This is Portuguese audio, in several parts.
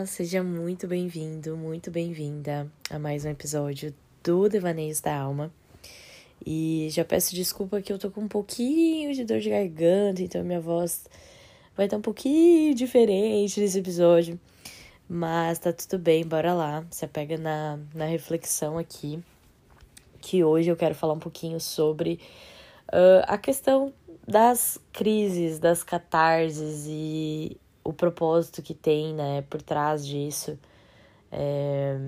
Olá, seja muito bem-vindo, muito bem-vinda a mais um episódio do Devaneios da Alma. E já peço desculpa que eu tô com um pouquinho de dor de garganta, então minha voz vai estar um pouquinho diferente nesse episódio. Mas tá tudo bem, bora lá. Se apega na, na reflexão aqui. Que hoje eu quero falar um pouquinho sobre uh, a questão das crises, das catarses e o propósito que tem, né, por trás disso, é,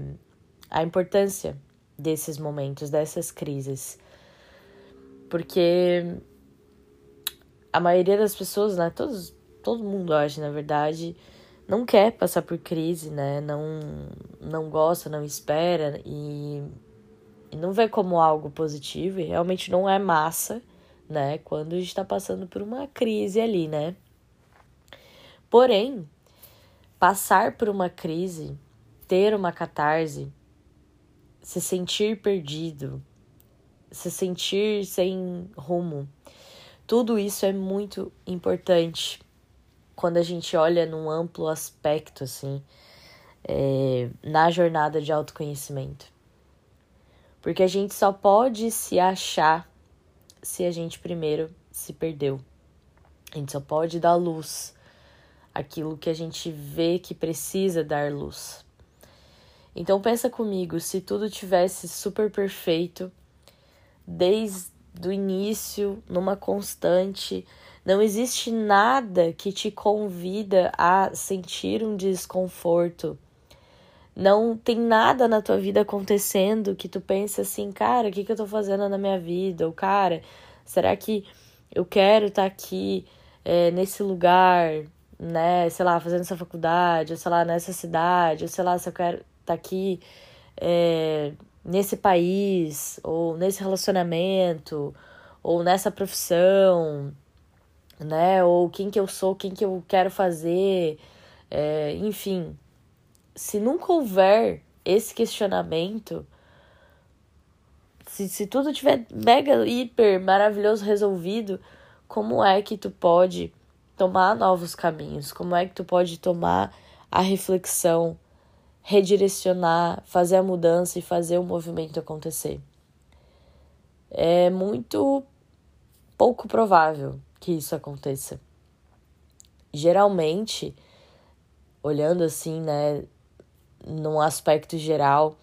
a importância desses momentos, dessas crises. Porque a maioria das pessoas, né, todos, todo mundo acha, na verdade, não quer passar por crise, né, não, não gosta, não espera e, e não vê como algo positivo e realmente não é massa, né, quando a gente tá passando por uma crise ali, né. Porém, passar por uma crise, ter uma catarse, se sentir perdido, se sentir sem rumo, tudo isso é muito importante quando a gente olha num amplo aspecto, assim, é, na jornada de autoconhecimento. Porque a gente só pode se achar se a gente primeiro se perdeu. A gente só pode dar luz aquilo que a gente vê que precisa dar luz. Então pensa comigo, se tudo tivesse super perfeito desde o início, numa constante, não existe nada que te convida a sentir um desconforto. Não tem nada na tua vida acontecendo que tu pensa assim, cara, o que, que eu tô fazendo na minha vida? Ou, cara, será que eu quero estar tá aqui é, nesse lugar? Né, sei lá, fazendo essa faculdade, ou sei lá, nessa cidade, ou sei lá, se eu quero estar tá aqui é, nesse país, ou nesse relacionamento, ou nessa profissão, né, ou quem que eu sou, quem que eu quero fazer, é, enfim. Se nunca houver esse questionamento, se, se tudo tiver mega, hiper, maravilhoso resolvido, como é que tu pode tomar novos caminhos? Como é que tu pode tomar a reflexão, redirecionar, fazer a mudança e fazer o movimento acontecer? É muito pouco provável que isso aconteça. Geralmente, olhando assim, né, num aspecto geral,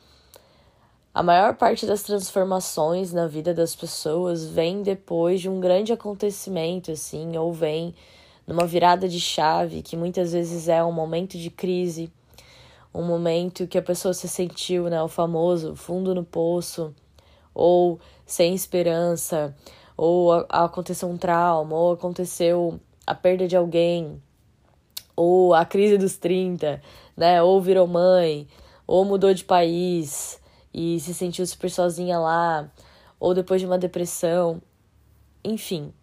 a maior parte das transformações na vida das pessoas vem depois de um grande acontecimento, assim, ou vem numa virada de chave, que muitas vezes é um momento de crise, um momento que a pessoa se sentiu, né, o famoso fundo no poço, ou sem esperança, ou aconteceu um trauma, ou aconteceu a perda de alguém, ou a crise dos 30, né, ou virou mãe, ou mudou de país e se sentiu super sozinha lá, ou depois de uma depressão, enfim,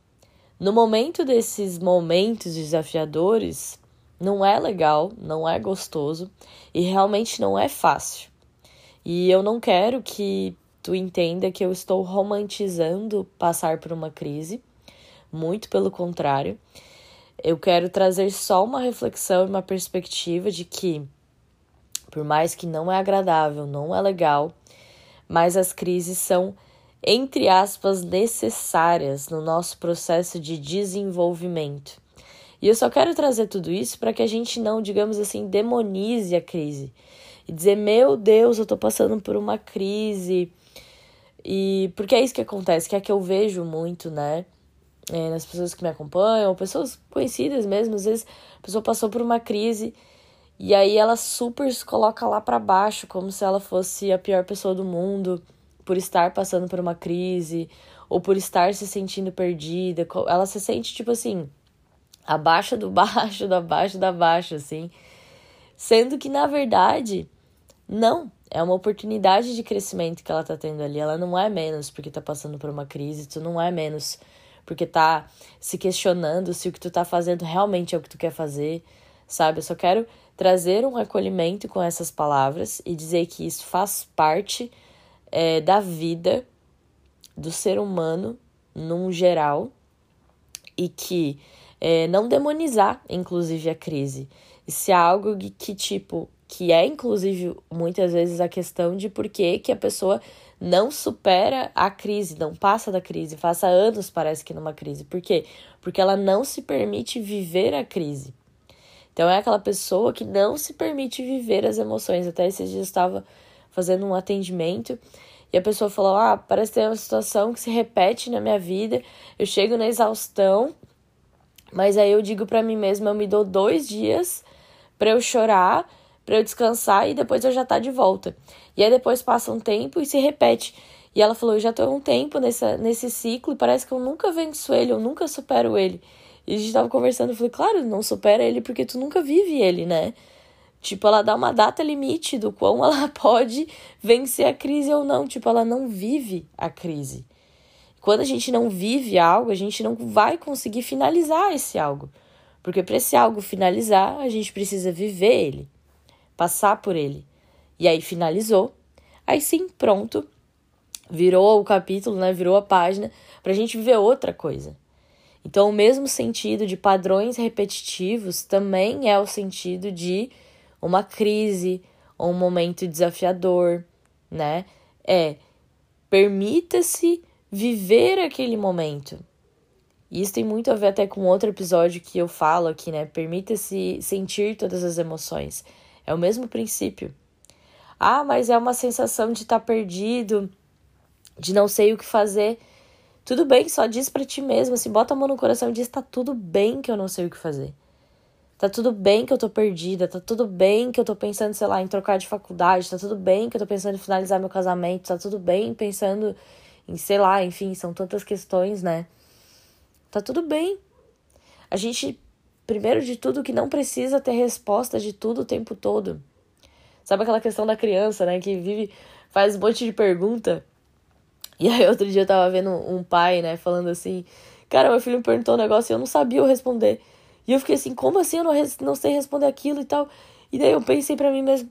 no momento desses momentos desafiadores, não é legal, não é gostoso e realmente não é fácil. E eu não quero que tu entenda que eu estou romantizando passar por uma crise, muito pelo contrário. Eu quero trazer só uma reflexão e uma perspectiva de que, por mais que não é agradável, não é legal, mas as crises são entre aspas, necessárias no nosso processo de desenvolvimento. E eu só quero trazer tudo isso para que a gente não, digamos assim, demonize a crise e dizer: meu Deus, eu tô passando por uma crise. E porque é isso que acontece, que é que eu vejo muito, né? É, nas pessoas que me acompanham, pessoas conhecidas mesmo, às vezes a pessoa passou por uma crise e aí ela super se coloca lá para baixo, como se ela fosse a pior pessoa do mundo por estar passando por uma crise ou por estar se sentindo perdida. Ela se sente, tipo assim, abaixo do baixo, da baixo da baixo, assim. Sendo que, na verdade, não. É uma oportunidade de crescimento que ela tá tendo ali. Ela não é menos porque tá passando por uma crise. Tu não é menos porque tá se questionando se o que tu tá fazendo realmente é o que tu quer fazer, sabe? Eu só quero trazer um acolhimento com essas palavras e dizer que isso faz parte é, da vida do ser humano num geral e que é, não demonizar, inclusive, a crise. Se é algo que, tipo, que é inclusive muitas vezes a questão de por que, que a pessoa não supera a crise, não passa da crise, passa anos parece que numa crise. Por quê? Porque ela não se permite viver a crise. Então é aquela pessoa que não se permite viver as emoções. Até esses dias eu estava fazendo um atendimento e a pessoa falou: "Ah, parece ter uma situação que se repete na minha vida. Eu chego na exaustão, mas aí eu digo para mim mesma, eu me dou dois dias para eu chorar para eu descansar e depois eu já tá de volta. E aí depois passa um tempo e se repete. E ela falou: Eu já tô há um tempo nessa, nesse ciclo e parece que eu nunca venço ele, eu nunca supero ele. E a gente tava conversando, eu falei: Claro, não supera ele porque tu nunca vive ele, né? Tipo, ela dá uma data limite do quão ela pode vencer a crise ou não. Tipo, ela não vive a crise. Quando a gente não vive algo, a gente não vai conseguir finalizar esse algo. Porque para esse algo finalizar, a gente precisa viver ele passar por ele. E aí finalizou. Aí sim, pronto. Virou o capítulo, né? Virou a página para a gente viver outra coisa. Então, o mesmo sentido de padrões repetitivos também é o sentido de uma crise ou um momento desafiador, né? É permita-se viver aquele momento. Isso tem muito a ver até com outro episódio que eu falo aqui, né? Permita-se sentir todas as emoções. É o mesmo princípio. Ah, mas é uma sensação de estar tá perdido, de não sei o que fazer. Tudo bem, só diz para ti mesmo, assim, bota a mão no coração e diz: tá tudo bem que eu não sei o que fazer. Tá tudo bem que eu tô perdida, tá tudo bem que eu tô pensando, sei lá, em trocar de faculdade, tá tudo bem que eu tô pensando em finalizar meu casamento, tá tudo bem pensando em, sei lá, enfim, são tantas questões, né? Tá tudo bem. A gente primeiro de tudo, que não precisa ter resposta de tudo o tempo todo. Sabe aquela questão da criança, né, que vive, faz um monte de pergunta. E aí outro dia eu tava vendo um pai, né, falando assim, cara, meu filho me perguntou um negócio e eu não sabia eu responder. E eu fiquei assim, como assim eu não, não sei responder aquilo e tal? E daí eu pensei para mim mesmo,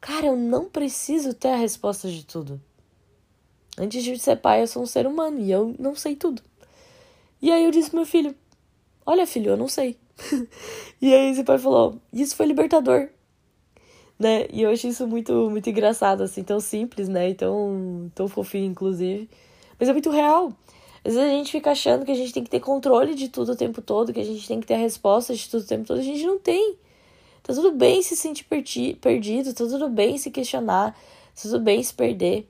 cara, eu não preciso ter a resposta de tudo. Antes de ser pai, eu sou um ser humano e eu não sei tudo. E aí eu disse pro meu filho, olha filho, eu não sei. e aí esse pai falou: Isso foi libertador. Né? E eu achei isso muito, muito engraçado, assim, tão simples, né? E tão, tão fofinho, inclusive. Mas é muito real. Às vezes a gente fica achando que a gente tem que ter controle de tudo o tempo todo, que a gente tem que ter a resposta de tudo o tempo todo. A gente não tem. Tá tudo bem se sentir perdido, tá tudo bem se questionar, tá tudo bem se perder.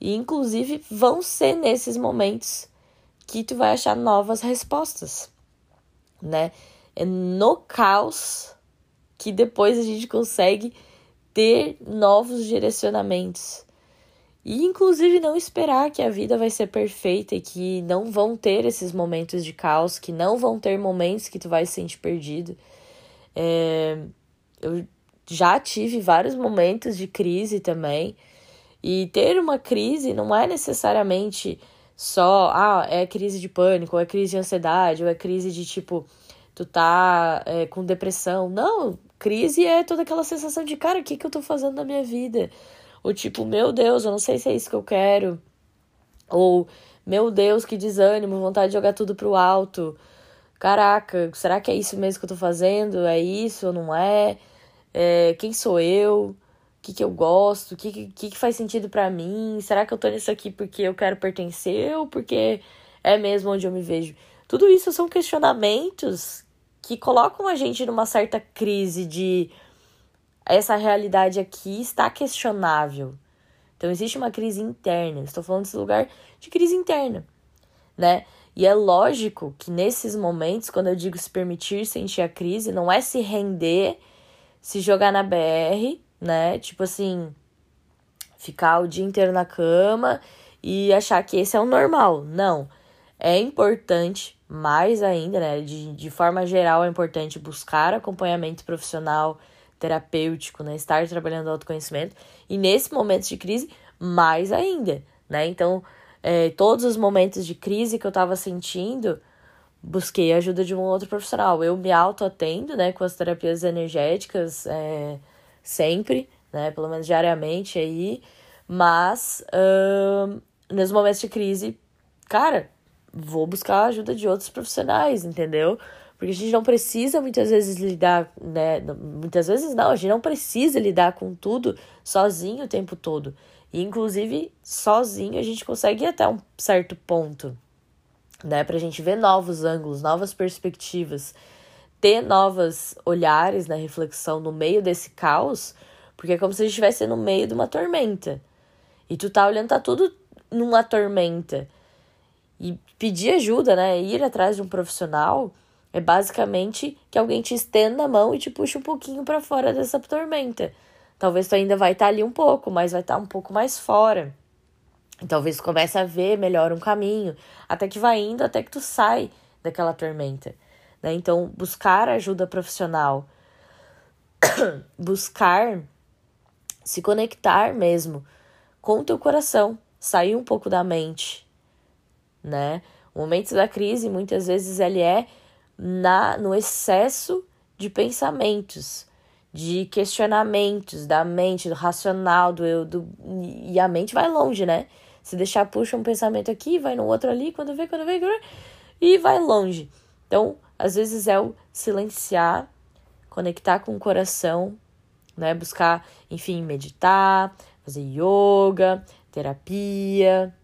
E inclusive vão ser nesses momentos que tu vai achar novas respostas, né? É no caos que depois a gente consegue ter novos direcionamentos. E inclusive não esperar que a vida vai ser perfeita e que não vão ter esses momentos de caos, que não vão ter momentos que tu vai se sentir perdido. É, eu já tive vários momentos de crise também. E ter uma crise não é necessariamente só, ah, é crise de pânico, ou é crise de ansiedade, ou é crise de tipo, tu tá é, com depressão. Não, crise é toda aquela sensação de, cara, o que, que eu tô fazendo na minha vida? Ou tipo, meu Deus, eu não sei se é isso que eu quero. Ou, meu Deus, que desânimo, vontade de jogar tudo pro alto. Caraca, será que é isso mesmo que eu tô fazendo? É isso ou não é? é quem sou eu? O que, que eu gosto? O que, que, que faz sentido para mim? Será que eu tô nisso aqui porque eu quero pertencer ou porque é mesmo onde eu me vejo? Tudo isso são questionamentos que colocam a gente numa certa crise de essa realidade aqui está questionável. Então existe uma crise interna. Estou falando desse lugar de crise interna, né? E é lógico que nesses momentos, quando eu digo se permitir sentir a crise, não é se render, se jogar na BR, né? Tipo assim, ficar o dia inteiro na cama e achar que esse é o normal. Não. É importante mais ainda, né? De, de forma geral, é importante buscar acompanhamento profissional, terapêutico, né? Estar trabalhando autoconhecimento. E nesse momento de crise, mais ainda, né? Então, é, todos os momentos de crise que eu tava sentindo, busquei a ajuda de um outro profissional. Eu me auto-atendo, né? Com as terapias energéticas, é, sempre, né? Pelo menos diariamente aí. Mas, uh, nos momentos de crise, cara, vou buscar a ajuda de outros profissionais, entendeu? Porque a gente não precisa muitas vezes lidar, né? Muitas vezes não, a gente não precisa lidar com tudo sozinho o tempo todo. E, inclusive, sozinho a gente consegue ir até um certo ponto, né? Pra gente ver novos ângulos, novas perspectivas, ter novos olhares na reflexão no meio desse caos, porque é como se a gente estivesse no meio de uma tormenta. E tu tá olhando, tá tudo numa tormenta. E pedir ajuda, né? Ir atrás de um profissional é basicamente que alguém te estenda a mão e te puxe um pouquinho para fora dessa tormenta. Talvez tu ainda vai estar tá ali um pouco, mas vai estar tá um pouco mais fora. E talvez comece a ver melhor um caminho, até que vai indo, até que tu sai daquela tormenta. Né? Então, buscar ajuda profissional, buscar se conectar mesmo com o teu coração, sair um pouco da mente, né? O momento da crise, muitas vezes, ele é na no excesso de pensamentos, de questionamentos da mente, do racional, do eu, do, e a mente vai longe, né? Se deixar puxa um pensamento aqui, vai no outro ali, quando vê, quando vê, e vai longe. Então, às vezes é o silenciar, conectar com o coração, né? Buscar, enfim, meditar, fazer yoga, terapia,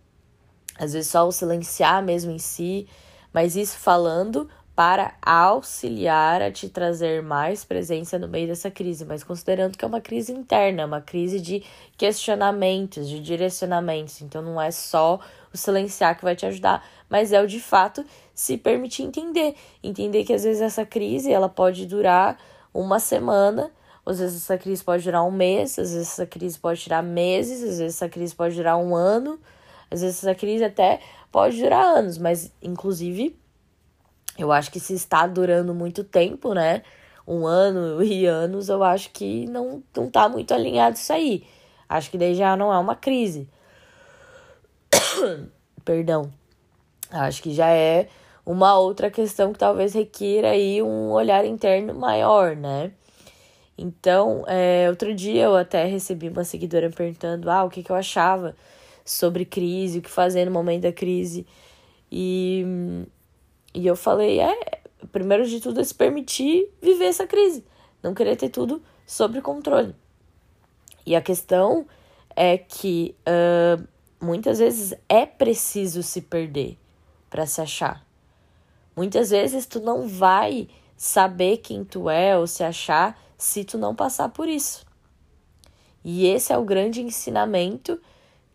às vezes só o silenciar mesmo em si, mas isso falando para auxiliar a te trazer mais presença no meio dessa crise, mas considerando que é uma crise interna, uma crise de questionamentos, de direcionamentos. Então não é só o silenciar que vai te ajudar, mas é o de fato se permitir entender, entender que às vezes essa crise ela pode durar uma semana, às vezes essa crise pode durar um mês, às vezes essa crise pode durar meses, às vezes essa crise pode durar um ano, às vezes essa crise até pode durar anos, mas inclusive eu acho que se está durando muito tempo, né? Um ano e anos, eu acho que não, não tá muito alinhado isso aí. Acho que daí já não é uma crise. Perdão. Acho que já é uma outra questão que talvez requira aí um olhar interno maior, né? Então, é, outro dia eu até recebi uma seguidora perguntando ah, o que, que eu achava sobre crise, o que fazer no momento da crise. E e eu falei, é, primeiro de tudo é se permitir viver essa crise, não querer ter tudo sob controle. E a questão é que uh, muitas vezes é preciso se perder para se achar. Muitas vezes tu não vai saber quem tu é ou se achar se tu não passar por isso. E esse é o grande ensinamento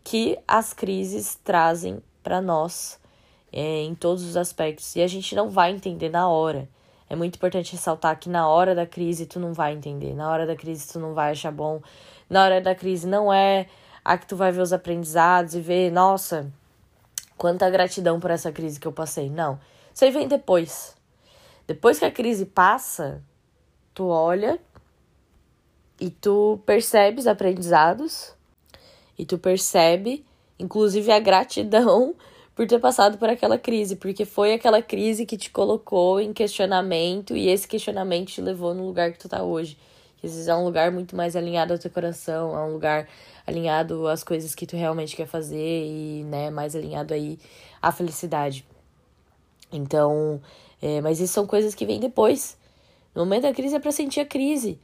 que as crises trazem para nós é, em todos os aspectos. E a gente não vai entender na hora. É muito importante ressaltar que na hora da crise tu não vai entender. Na hora da crise tu não vai achar bom. Na hora da crise não é a que tu vai ver os aprendizados e ver, nossa, quanta gratidão por essa crise que eu passei. Não. Isso aí vem depois. Depois que a crise passa, tu olha e tu percebe os aprendizados e tu percebe, inclusive, a gratidão por ter passado por aquela crise, porque foi aquela crise que te colocou em questionamento e esse questionamento te levou no lugar que tu tá hoje. Que às vezes é um lugar muito mais alinhado ao teu coração, é um lugar alinhado às coisas que tu realmente quer fazer e, né, mais alinhado aí à felicidade. Então, é, mas isso são coisas que vêm depois. No momento da crise é para sentir a crise.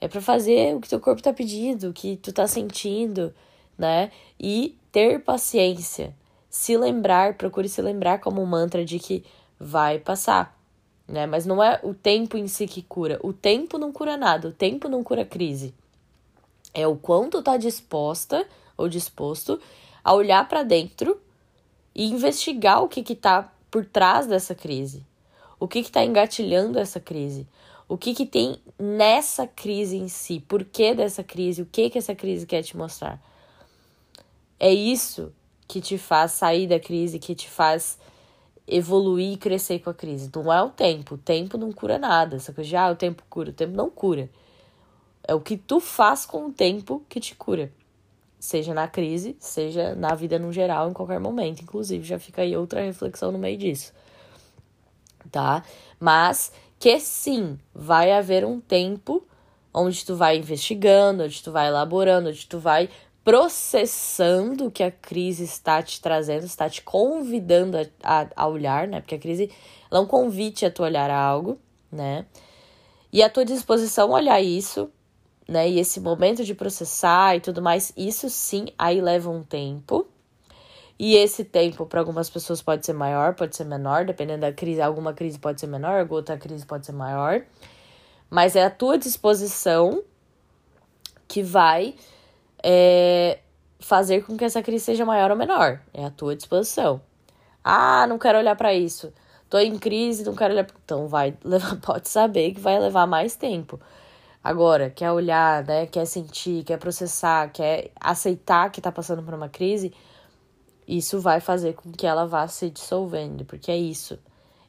É para fazer o que teu corpo tá pedindo, o que tu tá sentindo, né? E ter paciência se lembrar, procure se lembrar como um mantra de que vai passar, né? Mas não é o tempo em si que cura. O tempo não cura nada, o tempo não cura crise. É o quanto tá disposta ou disposto a olhar para dentro e investigar o que que tá por trás dessa crise. O que que tá engatilhando essa crise? O que que tem nessa crise em si? Por que dessa crise? O que que essa crise quer te mostrar? É isso que te faz sair da crise, que te faz evoluir e crescer com a crise. Não é o tempo. O tempo não cura nada. Essa coisa de, ah, o tempo cura. O tempo não cura. É o que tu faz com o tempo que te cura. Seja na crise, seja na vida no geral, em qualquer momento. Inclusive, já fica aí outra reflexão no meio disso. Tá? Mas que sim, vai haver um tempo onde tu vai investigando, onde tu vai elaborando, onde tu vai processando o que a crise está te trazendo, está te convidando a, a, a olhar, né? Porque a crise ela é um convite a tu olhar algo, né? E a tua disposição a olhar isso, né? E esse momento de processar e tudo mais, isso sim aí leva um tempo. E esse tempo para algumas pessoas pode ser maior, pode ser menor, dependendo da crise. Alguma crise pode ser menor, outra crise pode ser maior. Mas é a tua disposição que vai é, fazer com que essa crise seja maior ou menor. É a tua disposição. Ah, não quero olhar para isso. Tô em crise, não quero olhar. Então vai levar, pode saber que vai levar mais tempo. Agora, quer olhar, né? Quer sentir, quer processar, quer aceitar que tá passando por uma crise, isso vai fazer com que ela vá se dissolvendo, porque é isso.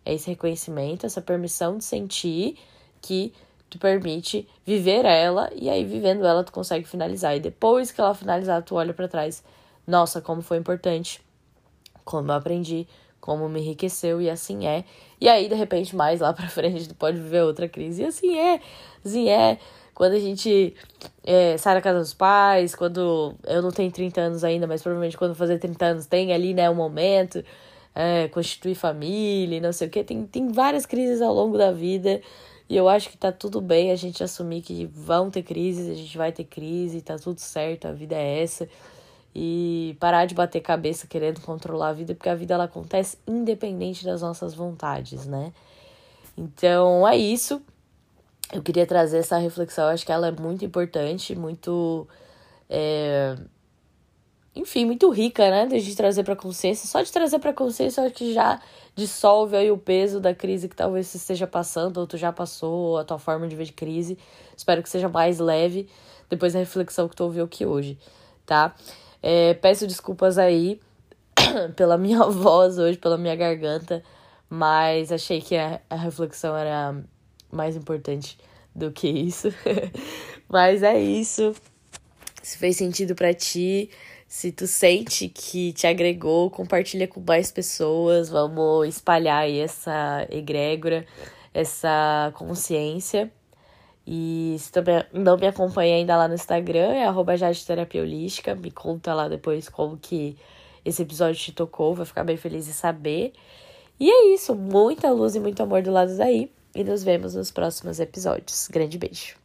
É esse reconhecimento, essa permissão de sentir que tu permite viver ela e aí vivendo ela tu consegue finalizar. E depois que ela finalizar, tu olha para trás, nossa, como foi importante, como eu aprendi, como me enriqueceu e assim é. E aí de repente mais lá para frente tu pode viver outra crise e assim é. Assim é. Quando a gente é, sai da casa dos pais, quando eu não tenho 30 anos ainda, mas provavelmente quando fazer 30 anos tem ali, né, um momento, é, constituir família, não sei o que, tem, tem várias crises ao longo da vida e eu acho que tá tudo bem a gente assumir que vão ter crises, a gente vai ter crise, tá tudo certo, a vida é essa. E parar de bater cabeça querendo controlar a vida, porque a vida ela acontece independente das nossas vontades, né? Então é isso. Eu queria trazer essa reflexão, eu acho que ela é muito importante, muito. É enfim, muito rica, né? De a gente trazer para consciência. Só de trazer para consciência, eu acho que já dissolve aí o peso da crise que talvez você esteja passando, ou tu já passou, a tua forma de ver de crise. Espero que seja mais leve depois da reflexão que tu ouviu aqui hoje, tá? É, peço desculpas aí pela minha voz hoje, pela minha garganta, mas achei que a, a reflexão era mais importante do que isso. mas é isso. Se fez sentido para ti, se tu sente que te agregou, compartilha com mais pessoas. Vamos espalhar aí essa egrégora, essa consciência. E se tu não me acompanha ainda lá no Instagram, é arroba. Me conta lá depois como que esse episódio te tocou. Vou ficar bem feliz em saber. E é isso. Muita luz e muito amor do lado daí. E nos vemos nos próximos episódios. Grande beijo.